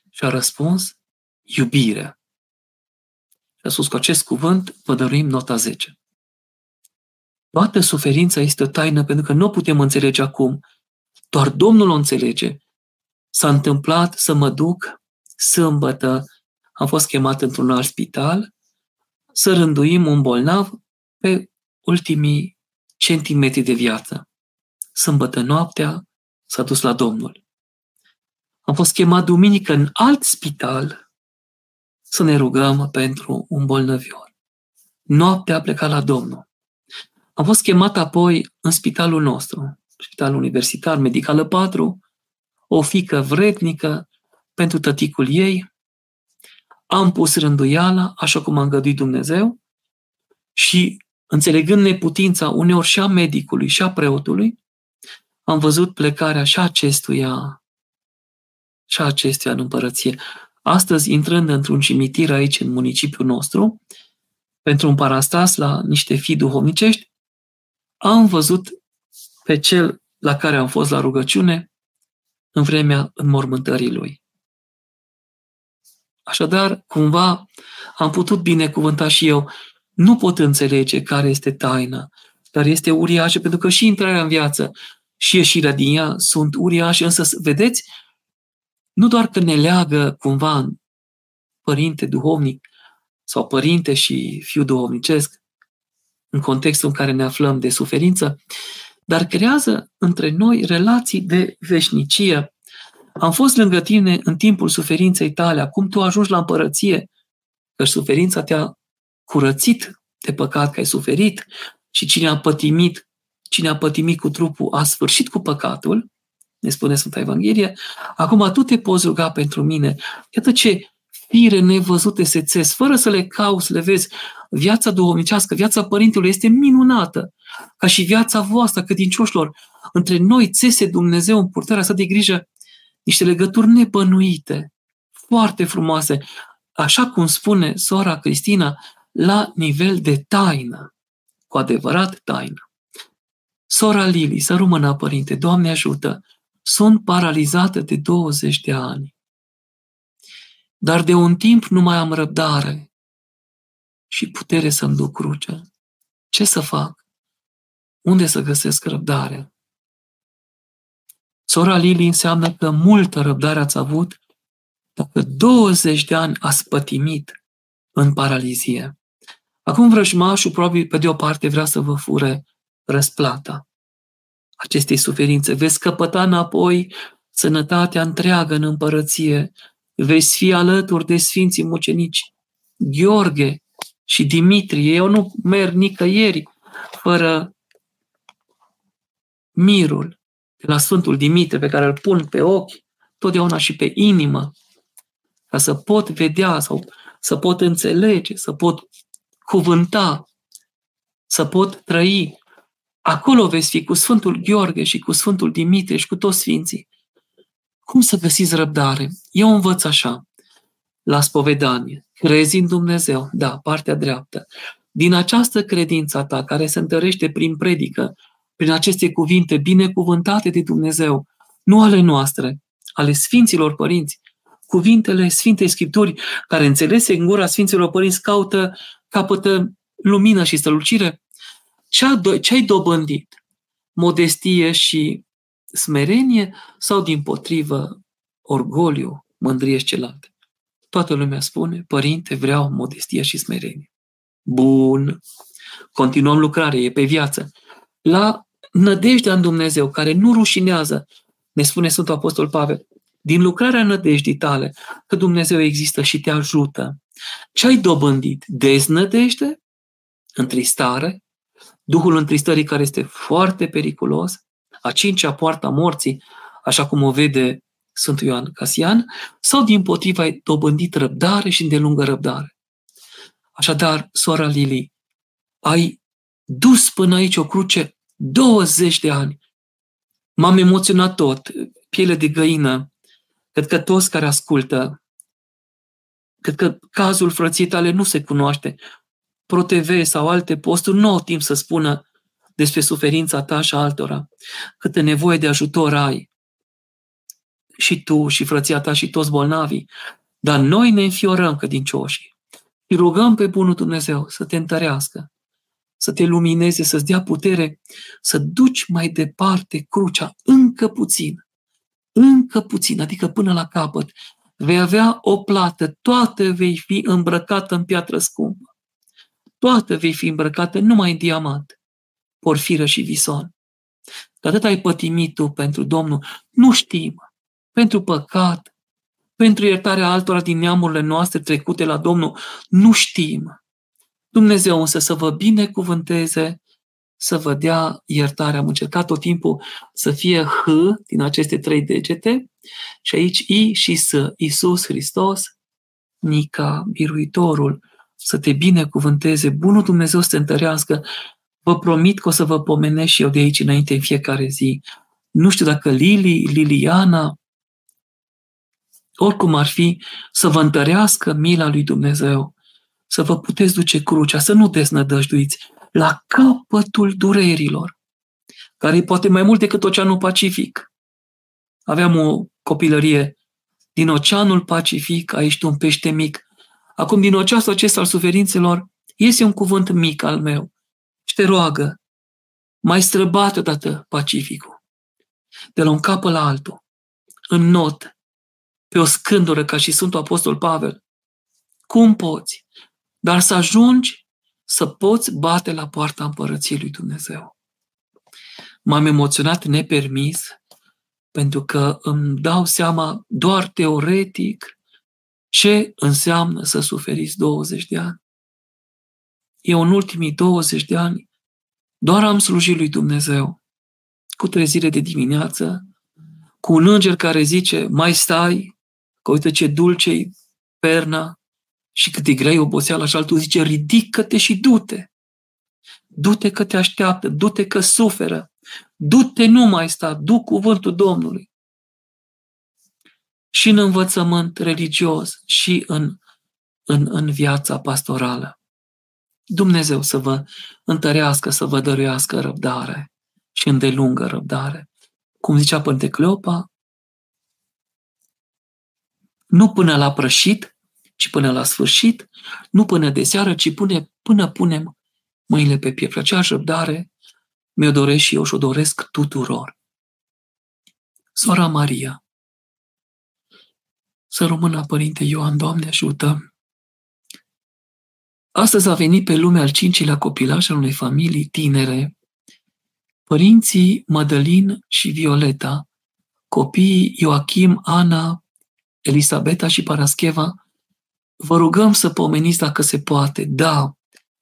Și a răspuns, iubirea. Și a spus cu acest cuvânt, vă dăruim nota 10. Toată suferința este o taină pentru că nu o putem înțelege acum. Doar Domnul o înțelege. S-a întâmplat să mă duc sâmbătă, am fost chemat într-un alt spital, să rânduim un bolnav pe ultimii centimetri de viață. Sâmbătă noaptea s-a dus la Domnul. Am fost chemat duminică în alt spital să ne rugăm pentru un bolnăvior. Noaptea a plecat la Domnul. Am fost chemat apoi în spitalul nostru, spitalul universitar, medicală 4, o fică vrednică pentru tăticul ei. Am pus rânduiala, așa cum a îngăduit Dumnezeu, și înțelegând neputința uneori și a medicului și a preotului, am văzut plecarea și acestuia și acestuia în împărăție. Astăzi, intrând într-un cimitir aici, în municipiul nostru, pentru un parastas la niște fii duhovnicești, am văzut pe cel la care am fost la rugăciune în vremea înmormântării lui. Așadar, cumva, am putut binecuvânta și eu. Nu pot înțelege care este taina, dar este uriașă, pentru că și intrarea în viață și ieșirea din ea sunt uriașe, însă, vedeți, nu doar că ne leagă cumva părinte duhovnic sau părinte și fiu duhovnicesc, în contextul în care ne aflăm de suferință, dar creează între noi relații de veșnicie. Am fost lângă tine în timpul suferinței tale, acum tu ajungi la împărăție, că suferința te-a curățit de păcat că ai suferit și cine a pătimit, cine a pătimit cu trupul a sfârșit cu păcatul, ne spune Sfânta Evanghelie, acum tu te poți ruga pentru mine. Iată ce fire nevăzute se țes, fără să le cauți, le vezi. Viața duhovnicească, viața Părintelui este minunată, ca și viața voastră, credincioșilor. Între noi țese Dumnezeu în purtarea sa de grijă niște legături nebănuite, foarte frumoase, așa cum spune sora Cristina, la nivel de taină, cu adevărat taină. Sora Lili, să rămână, părinte, Doamne ajută, sunt paralizată de 20 de ani. Dar de un timp nu mai am răbdare și putere să-mi duc crucea. Ce să fac? Unde să găsesc răbdarea? Sora Lili înseamnă că multă răbdare ați avut dacă 20 de ani a spătimit în paralizie. Acum vrăjmașul probabil pe de o parte vrea să vă fure răsplata acestei suferințe. Veți căpăta înapoi sănătatea întreagă în împărăție. Veți fi alături de Sfinții Mucenici Gheorghe și Dimitrie. Eu nu merg nicăieri fără mirul de la Sfântul Dimitrie pe care îl pun pe ochi, totdeauna și pe inimă, ca să pot vedea sau să pot înțelege, să pot cuvânta, să pot trăi. Acolo veți fi cu Sfântul Gheorghe și cu Sfântul Dimitrie și cu toți Sfinții. Cum să găsiți răbdare? Eu învăț așa, la spovedanie. Crezi în Dumnezeu? Da, partea dreaptă. Din această credință a ta, care se întărește prin predică, prin aceste cuvinte binecuvântate de Dumnezeu, nu ale noastre, ale Sfinților Părinți, cuvintele Sfintei Scripturi, care înțelese în gura Sfinților Părinți, caută, capătă lumină și strălucire. Ce ai dobândit? Modestie și smerenie sau, din potrivă, orgoliu, mândrie și celălalt? Toată lumea spune, părinte, vreau modestie și smerenie. Bun. Continuăm lucrarea, e pe viață. La nădejdea în Dumnezeu, care nu rușinează, ne spune Sfântul Apostol Pavel, din lucrarea nădejdii tale, că Dumnezeu există și te ajută. Ce ai dobândit? Deznădejde? Întristare? Duhul întristării care este foarte periculos? A cincea poarta morții, așa cum o vede Sfântul Ioan Casian, sau din potriva ai dobândit răbdare și îndelungă răbdare. Așadar, sora Lili, ai dus până aici o cruce 20 de ani. M-am emoționat tot, piele de găină. Cred că toți care ascultă, cred că cazul frăției tale nu se cunoaște. ProTV sau alte posturi nu au timp să spună despre suferința ta și altora. Câtă nevoie de ajutor ai. Și tu, și frăția ta, și toți bolnavii. Dar noi ne înfiorăm credincioșii. Și rugăm pe Bunul Dumnezeu să te întărească, să te lumineze, să-ți dea putere să duci mai departe crucea încă puțin, încă puțin, adică până la capăt. Vei avea o plată, toată vei fi îmbrăcată în piatră scumpă. Toată vei fi îmbrăcată numai în diamant, porfiră și vison. Că atât ai pătimit tu pentru Domnul, nu știm, pentru păcat, pentru iertarea altora din neamurile noastre trecute la Domnul, nu știm. Dumnezeu însă să vă binecuvânteze, să vă dea iertarea. Am încercat tot timpul să fie H din aceste trei degete. Și aici I și S, Iisus Hristos, Nica, Biruitorul, să te binecuvânteze, Bunul Dumnezeu să te întărească. Vă promit că o să vă pomenesc și eu de aici înainte în fiecare zi. Nu știu dacă Lili, Liliana, oricum ar fi, să vă întărească mila lui Dumnezeu să vă puteți duce crucea, să nu deznădăjduiți la capătul durerilor, care e poate mai mult decât Oceanul Pacific. Aveam o copilărie din Oceanul Pacific, a ieșit un pește mic. Acum, din oceanul acesta al suferințelor, iese un cuvânt mic al meu și te roagă, mai străbat odată Pacificul, de la un capăt la altul, în not, pe o scândură ca și Sfântul Apostol Pavel. Cum poți? dar să ajungi să poți bate la poarta împărăției lui Dumnezeu. M-am emoționat nepermis pentru că îmi dau seama doar teoretic ce înseamnă să suferiți 20 de ani. Eu în ultimii 20 de ani doar am slujit lui Dumnezeu cu trezire de dimineață, cu un înger care zice, mai stai, că uite ce dulce perna, și cât e grea oboseala și altul zice, ridică-te și du-te. Du-te că te așteaptă, du-te că suferă, du-te nu mai sta, du cuvântul Domnului. Și în învățământ religios, și în, în, în viața pastorală. Dumnezeu să vă întărească, să vă dăruiască răbdare și îndelungă răbdare. Cum zicea Părinte Cleopa, nu până la prășit, ci până la sfârșit, nu până de seară, ci până, până punem mâinile pe piept. Aceeași răbdare mi-o doresc și eu și o doresc tuturor. Sora Maria, să rămână Părinte Ioan, Doamne ajută! Astăzi a venit pe lume al cincilea copilaș al unei familii tinere, părinții Madalin și Violeta, copiii Joachim, Ana, Elisabeta și Parascheva, vă rugăm să pomeniți dacă se poate. Da,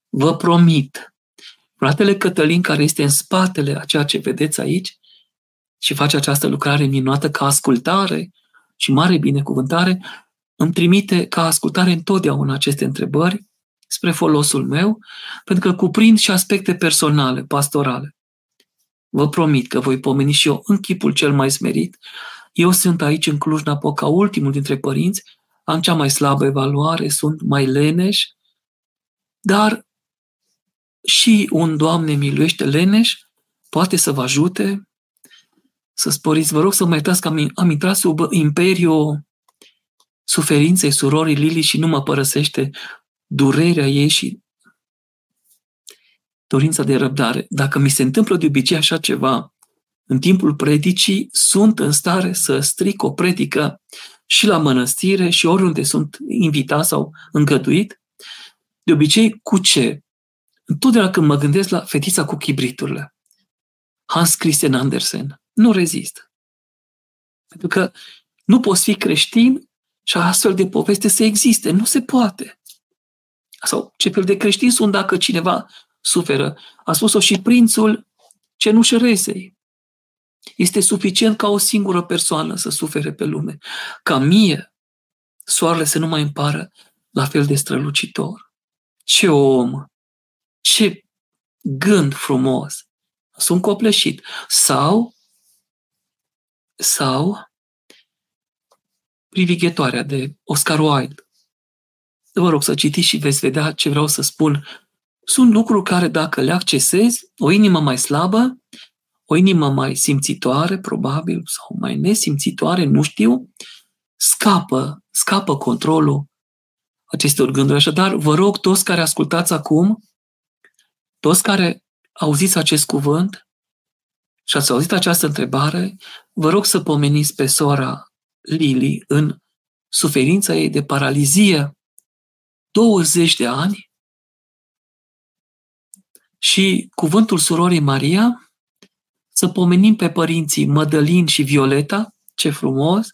vă promit. Fratele Cătălin, care este în spatele a ceea ce vedeți aici și face această lucrare minunată ca ascultare și mare binecuvântare, îmi trimite ca ascultare întotdeauna aceste întrebări spre folosul meu, pentru că cuprind și aspecte personale, pastorale. Vă promit că voi pomeni și eu în chipul cel mai smerit. Eu sunt aici în Cluj-Napoca, ultimul dintre părinți, am cea mai slabă evaluare, sunt mai leneș, dar și un Doamne miluiește leneș poate să vă ajute să sporiți. Vă rog să mă iertați că am, am intrat sub imperiul suferinței surorii Lili și nu mă părăsește durerea ei și dorința de răbdare. Dacă mi se întâmplă de obicei așa ceva, în timpul predicii, sunt în stare să stric o predică și la mănăstire și oriunde sunt invitat sau îngăduit. De obicei, cu ce? Întotdeauna când mă gândesc la fetița cu chibriturile, Hans Christian Andersen, nu rezist. Pentru că nu poți fi creștin și astfel de poveste să existe. Nu se poate. Sau ce fel de creștini sunt dacă cineva suferă. A spus-o și prințul cenușăresei. Este suficient ca o singură persoană să sufere pe lume. Ca mie, soarele să nu mai împară la fel de strălucitor. Ce om! Ce gând frumos! Sunt copleșit. Sau, sau, privighetoarea de Oscar Wilde. Vă rog să citiți și veți vedea ce vreau să spun. Sunt lucruri care, dacă le accesezi, o inimă mai slabă, o inimă mai simțitoare, probabil, sau mai nesimțitoare, nu știu, scapă, scapă controlul acestor gânduri. Așadar, vă rog toți care ascultați acum, toți care auziți acest cuvânt și ați auzit această întrebare, vă rog să pomeniți pe sora Lili în suferința ei de paralizie. 20 de ani? Și cuvântul surorii Maria, să pomenim pe părinții Mădălin și Violeta, ce frumos,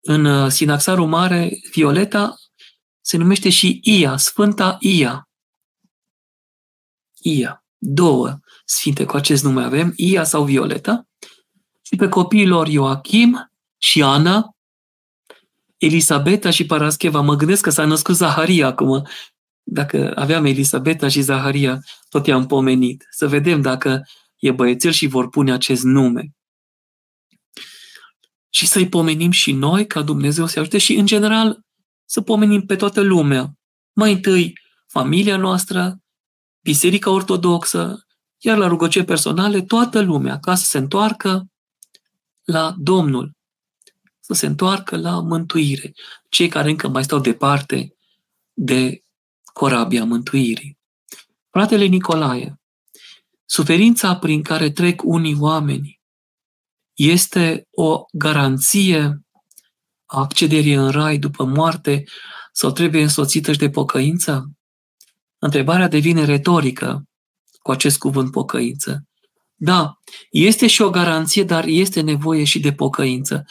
în uh, Sinaxarul Mare, Violeta se numește și Ia, Sfânta Ia. Ia. Două sfinte cu acest nume avem, Ia sau Violeta, și pe copiilor Ioachim și Ana, Elisabeta și Parascheva. Mă gândesc că s-a născut Zaharia acum. Dacă aveam Elisabeta și Zaharia, tot i-am pomenit. Să vedem dacă e băiețel și vor pune acest nume. Și să-i pomenim și noi, ca Dumnezeu să ajute și, în general, să pomenim pe toată lumea. Mai întâi, familia noastră, Biserica Ortodoxă, iar la rugăciuni personale, toată lumea, ca să se întoarcă la Domnul, să se întoarcă la mântuire. Cei care încă mai stau departe de corabia mântuirii. Fratele Nicolae, suferința prin care trec unii oameni este o garanție a accederii în rai după moarte sau trebuie însoțită și de pocăință? Întrebarea devine retorică cu acest cuvânt pocăință. Da, este și o garanție, dar este nevoie și de pocăință.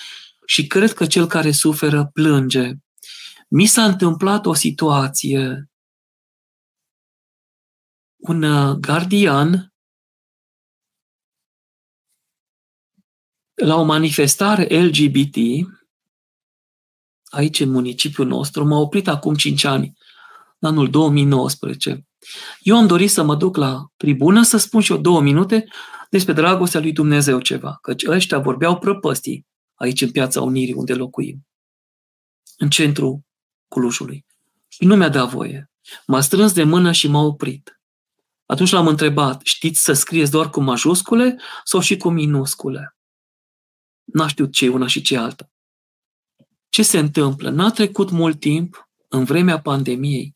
Și cred că cel care suferă plânge. Mi s-a întâmplat o situație. Un uh, gardian la o manifestare LGBT aici în municipiul nostru, m-a oprit acum 5 ani, în anul 2019. Eu am dorit să mă duc la tribună să spun și eu două minute despre dragostea lui Dumnezeu ceva, căci ăștia vorbeau prăpăstii aici în Piața Unirii, unde locuim, în centrul Clujului. Și nu mi-a dat voie. M-a strâns de mână și m-a oprit. Atunci l-am întrebat, știți să scrieți doar cu majuscule sau și cu minuscule? N-a știut ce e una și ce alta. Ce se întâmplă? N-a trecut mult timp, în vremea pandemiei,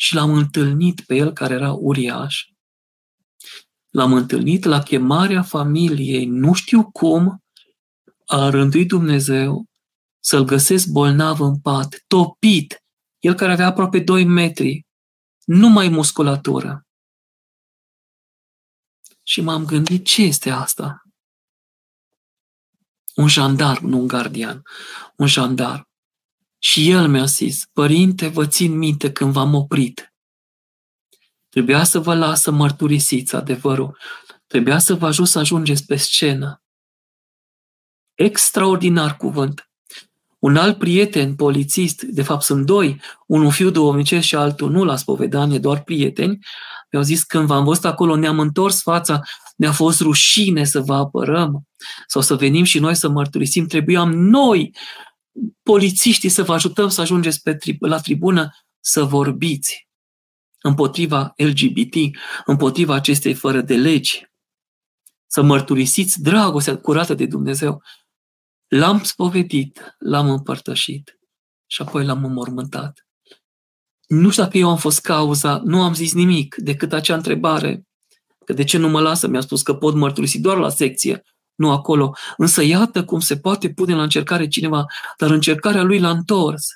și l-am întâlnit pe el care era uriaș. L-am întâlnit la chemarea familiei, nu știu cum, a rânduit Dumnezeu să-l găsesc bolnav în pat, topit, el care avea aproape 2 metri, numai musculatură. Și m-am gândit, ce este asta? Un jandarm, nu un gardian, un jandarm. Și el mi-a zis, părinte, vă țin minte când v-am oprit. Trebuia să vă las să mărturisiți adevărul. Trebuia să vă ajut să ajungeți pe scenă. Extraordinar cuvânt. Un alt prieten, polițist, de fapt sunt doi, unul fiu duomnicesc și altul nu la spovedanie, doar prieteni, mi-au zis când v-am văzut acolo, ne-am întors fața, ne-a fost rușine să vă apărăm sau să venim și noi să mărturisim. Trebuiam noi, polițiștii, să vă ajutăm să ajungeți pe tri- la tribună să vorbiți împotriva LGBT, împotriva acestei fără de legi, să mărturisiți dragostea curată de Dumnezeu. L-am spovedit, l-am împărtășit și apoi l-am înmormântat. Nu știu dacă eu am fost cauza, nu am zis nimic decât acea întrebare, că de ce nu mă lasă, mi-a spus că pot mărturisi doar la secție, nu acolo. Însă iată cum se poate pune la încercare cineva, dar încercarea lui l-a întors.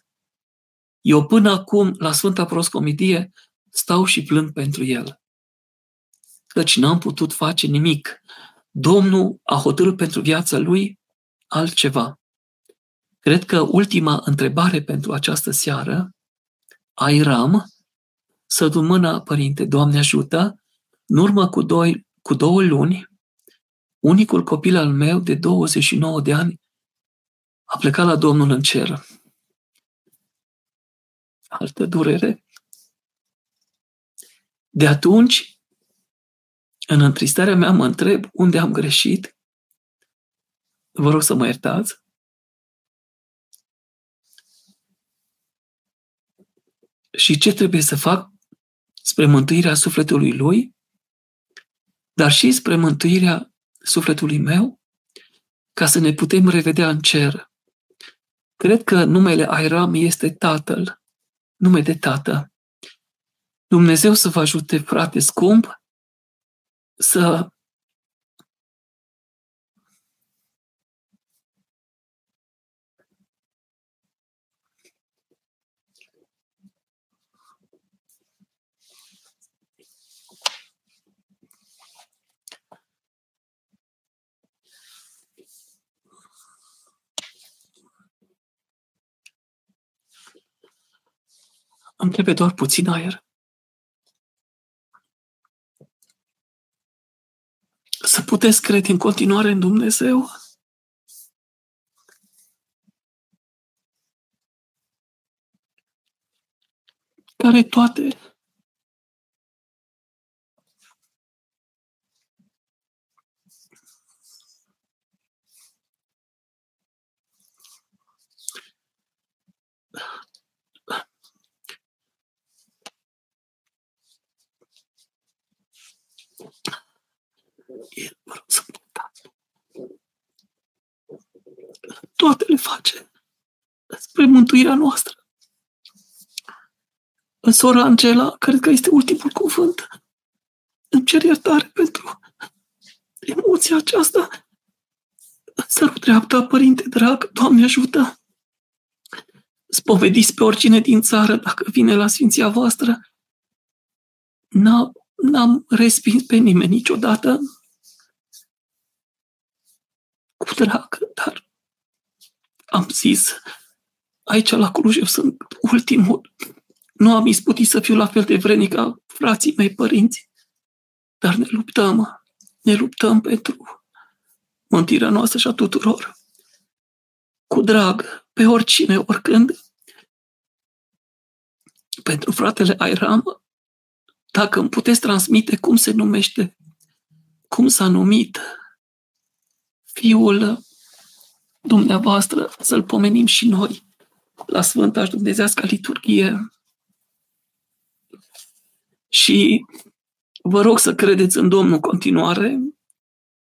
Eu până acum, la Sfânta Proscomidie, stau și plâng pentru el. Căci n-am putut face nimic. Domnul a hotărât pentru viața lui altceva. Cred că ultima întrebare pentru această seară, Airam, să du mâna, părinte, Doamne ajută, în urmă cu, doi, cu două luni, unicul copil al meu de 29 de ani a plecat la Domnul în cer. Altă durere. De atunci, în întristarea mea mă întreb unde am greșit. Vă rog să mă iertați. Și ce trebuie să fac spre mântuirea sufletului lui, dar și spre mântuirea sufletului meu, ca să ne putem revedea în cer. Cred că numele Airam este Tatăl, nume de Tată. Dumnezeu să vă ajute, frate scump, să Îmi trebuie doar puțin aer. Să puteți crede în continuare în Dumnezeu. Care toate El, vă rog să Toate le face spre mântuirea noastră. În sora Angela, cred că este ultimul cuvânt. Îmi cer iertare pentru emoția aceasta. Sărut dreapta, părinte drag, Doamne ajută! Spovediți pe oricine din țară dacă vine la Sfinția voastră. N-am respins pe nimeni niciodată, cu drag, dar am zis, aici la Cluj eu sunt ultimul. Nu am isputit să fiu la fel de vrenic ca frații mei părinți, dar ne luptăm, ne luptăm pentru mântirea noastră și a tuturor. Cu drag, pe oricine, oricând, pentru fratele Airam, dacă îmi puteți transmite cum se numește, cum s-a numit Fiul dumneavoastră, să-L pomenim și noi la Sfânta și Dumnezească liturghie. Și vă rog să credeți în Domnul continuare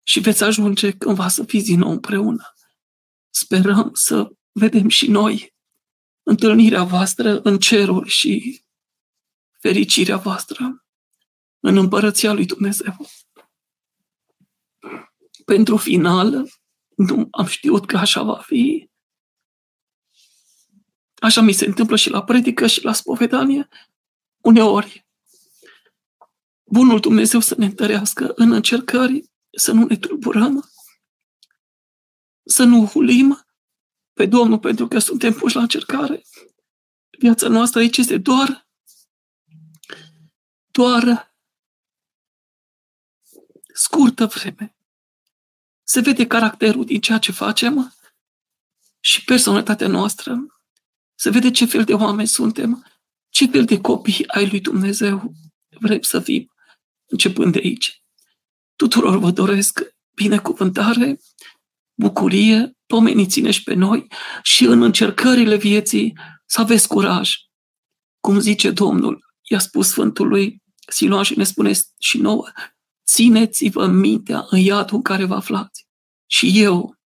și veți ajunge cândva să fiți din nou împreună. Sperăm să vedem și noi întâlnirea voastră în ceruri și fericirea voastră în împărăția lui Dumnezeu. Pentru final, nu am știut că așa va fi. Așa mi se întâmplă și la predică și la spovedanie. Uneori, Bunul Dumnezeu să ne întărească în încercări, să nu ne tulburăm, să nu hulim pe Domnul pentru că suntem puși la încercare. Viața noastră aici este doar, doar scurtă vreme. Se vede caracterul din ceea ce facem și personalitatea noastră. Se vede ce fel de oameni suntem, ce fel de copii ai lui Dumnezeu vrem să fim, începând de aici. Tuturor vă doresc binecuvântare, bucurie, pomeniți și pe noi și în încercările vieții să aveți curaj. Cum zice Domnul, i-a spus Sfântului Siloan și ne spune și nouă, țineți-vă mintea în iadul în care vă aflați. Și eu,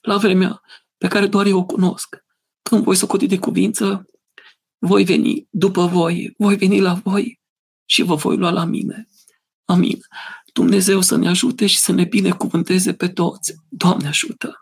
la vremea pe care doar eu o cunosc, când voi socoti de cuvință, voi veni după voi, voi veni la voi și vă voi lua la mine. Amin. Dumnezeu să ne ajute și să ne binecuvânteze pe toți. Doamne ajută!